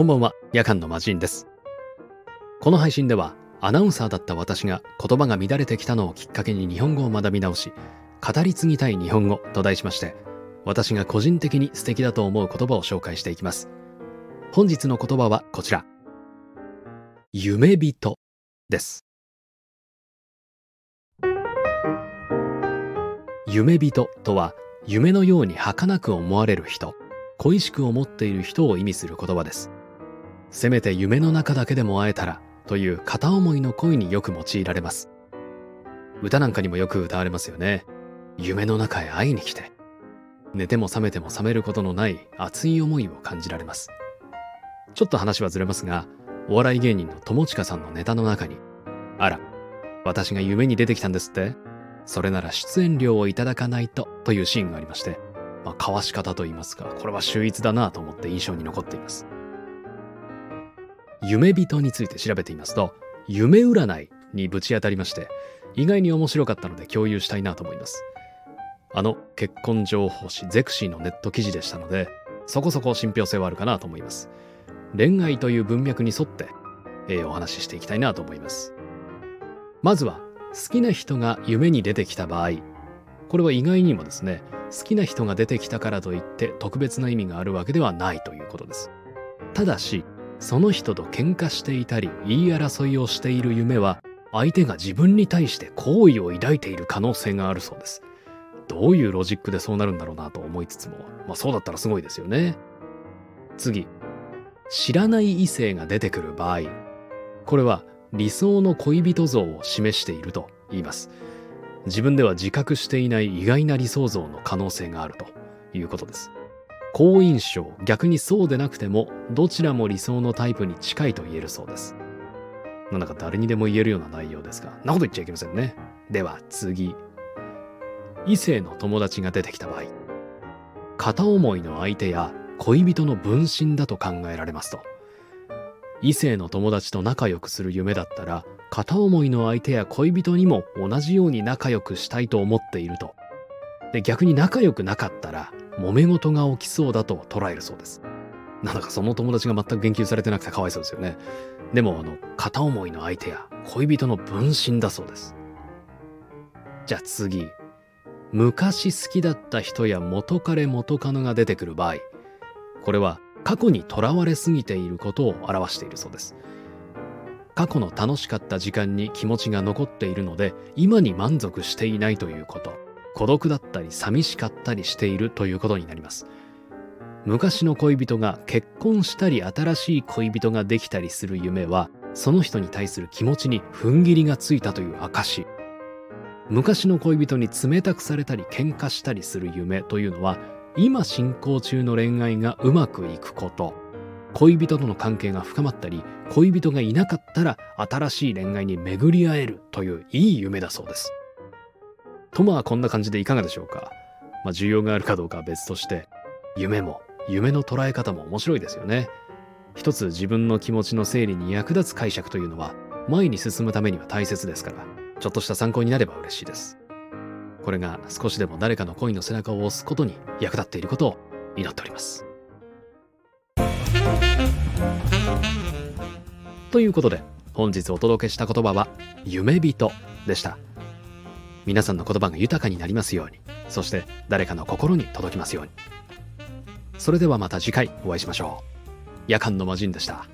こんばんは、夜間の魔人です。この配信では、アナウンサーだった私が言葉が乱れてきたのをきっかけに日本語を学び直し、語り継ぎたい日本語と題しまして、私が個人的に素敵だと思う言葉を紹介していきます。本日の言葉はこちら。夢人です。夢人とは、夢のように儚く思われる人、恋しく思っている人を意味する言葉です。せめて夢の中だけでも会えたらという片思いの恋によく用いられます。歌なんかにもよく歌われますよね。夢の中へ会いに来て。寝ても覚めても覚めることのない熱い思いを感じられます。ちょっと話はずれますが、お笑い芸人の友近さんのネタの中に、あら、私が夢に出てきたんですって？それなら出演料をいただかないとというシーンがありまして、まあ、交わし方といいますか、これは秀逸だなと思って印象に残っています。夢人について調べていますと、夢占いにぶち当たりまして、意外に面白かったので共有したいなと思います。あの結婚情報誌ゼクシーのネット記事でしたので、そこそこ信憑性はあるかなと思います。恋愛という文脈に沿って、えー、お話ししていきたいなと思います。まずは、好きな人が夢に出てきた場合、これは意外にもですね、好きな人が出てきたからといって特別な意味があるわけではないということです。ただし、その人と喧嘩していたり言い争いをしている夢は相手が自分に対して好意を抱いている可能性があるそうです。どういうロジックでそうなるんだろうなと思いつつも、まあそうだったらすごいですよね。次、知らない異性が出てくる場合、これは理想の恋人像を示していると言います。自分では自覚していない意外な理想像の可能性があるということです。好印象、逆にそうでなくても、どちらも理想のタイプに近いと言えるそうです。なんだか誰にでも言えるような内容ですが、なこと言っちゃいけませんね。では次。異性の友達が出てきた場合、片思いの相手や恋人の分身だと考えられますと。異性の友達と仲良くする夢だったら、片思いの相手や恋人にも同じように仲良くしたいと思っていると。で、逆に仲良くなかったら、揉め事が起きそうだと捉えるそうです。なんだかその友達が全く言及されてなくてかわいそうですよね。でも、あの、片思いの相手や恋人の分身だそうです。じゃあ次。昔好きだった人や元彼元カノが出てくる場合、これは過去にとらわれすぎていることを表しているそうです。過去の楽しかった時間に気持ちが残っているので、今に満足していないということ。孤独だったり寂しかったりしているということになります。昔の恋人が結婚したり新しい恋人ができたりする夢はその人に対する気持ちに踏ん切りがついたという証昔の恋人に冷たくされたり喧嘩したりする夢というのは今進行中の恋愛がうまくいくこと。恋人との関係が深まったり恋人がいなかったら新しい恋愛に巡り合えるといういい夢だそうです。とまあこんな感じでいかがでしょうか。まあ需要があるかどうかは別として、夢も、夢の捉え方も面白いですよね。一つ自分の気持ちの整理に役立つ解釈というのは、前に進むためには大切ですから、ちょっとした参考になれば嬉しいです。これが少しでも誰かの恋の背中を押すことに役立っていることを祈っております。ということで、本日お届けした言葉は、夢人でした。皆さんの言葉が豊かになりますように。そして誰かの心に届きますように。それではまた次回お会いしましょう。夜間の魔人でした。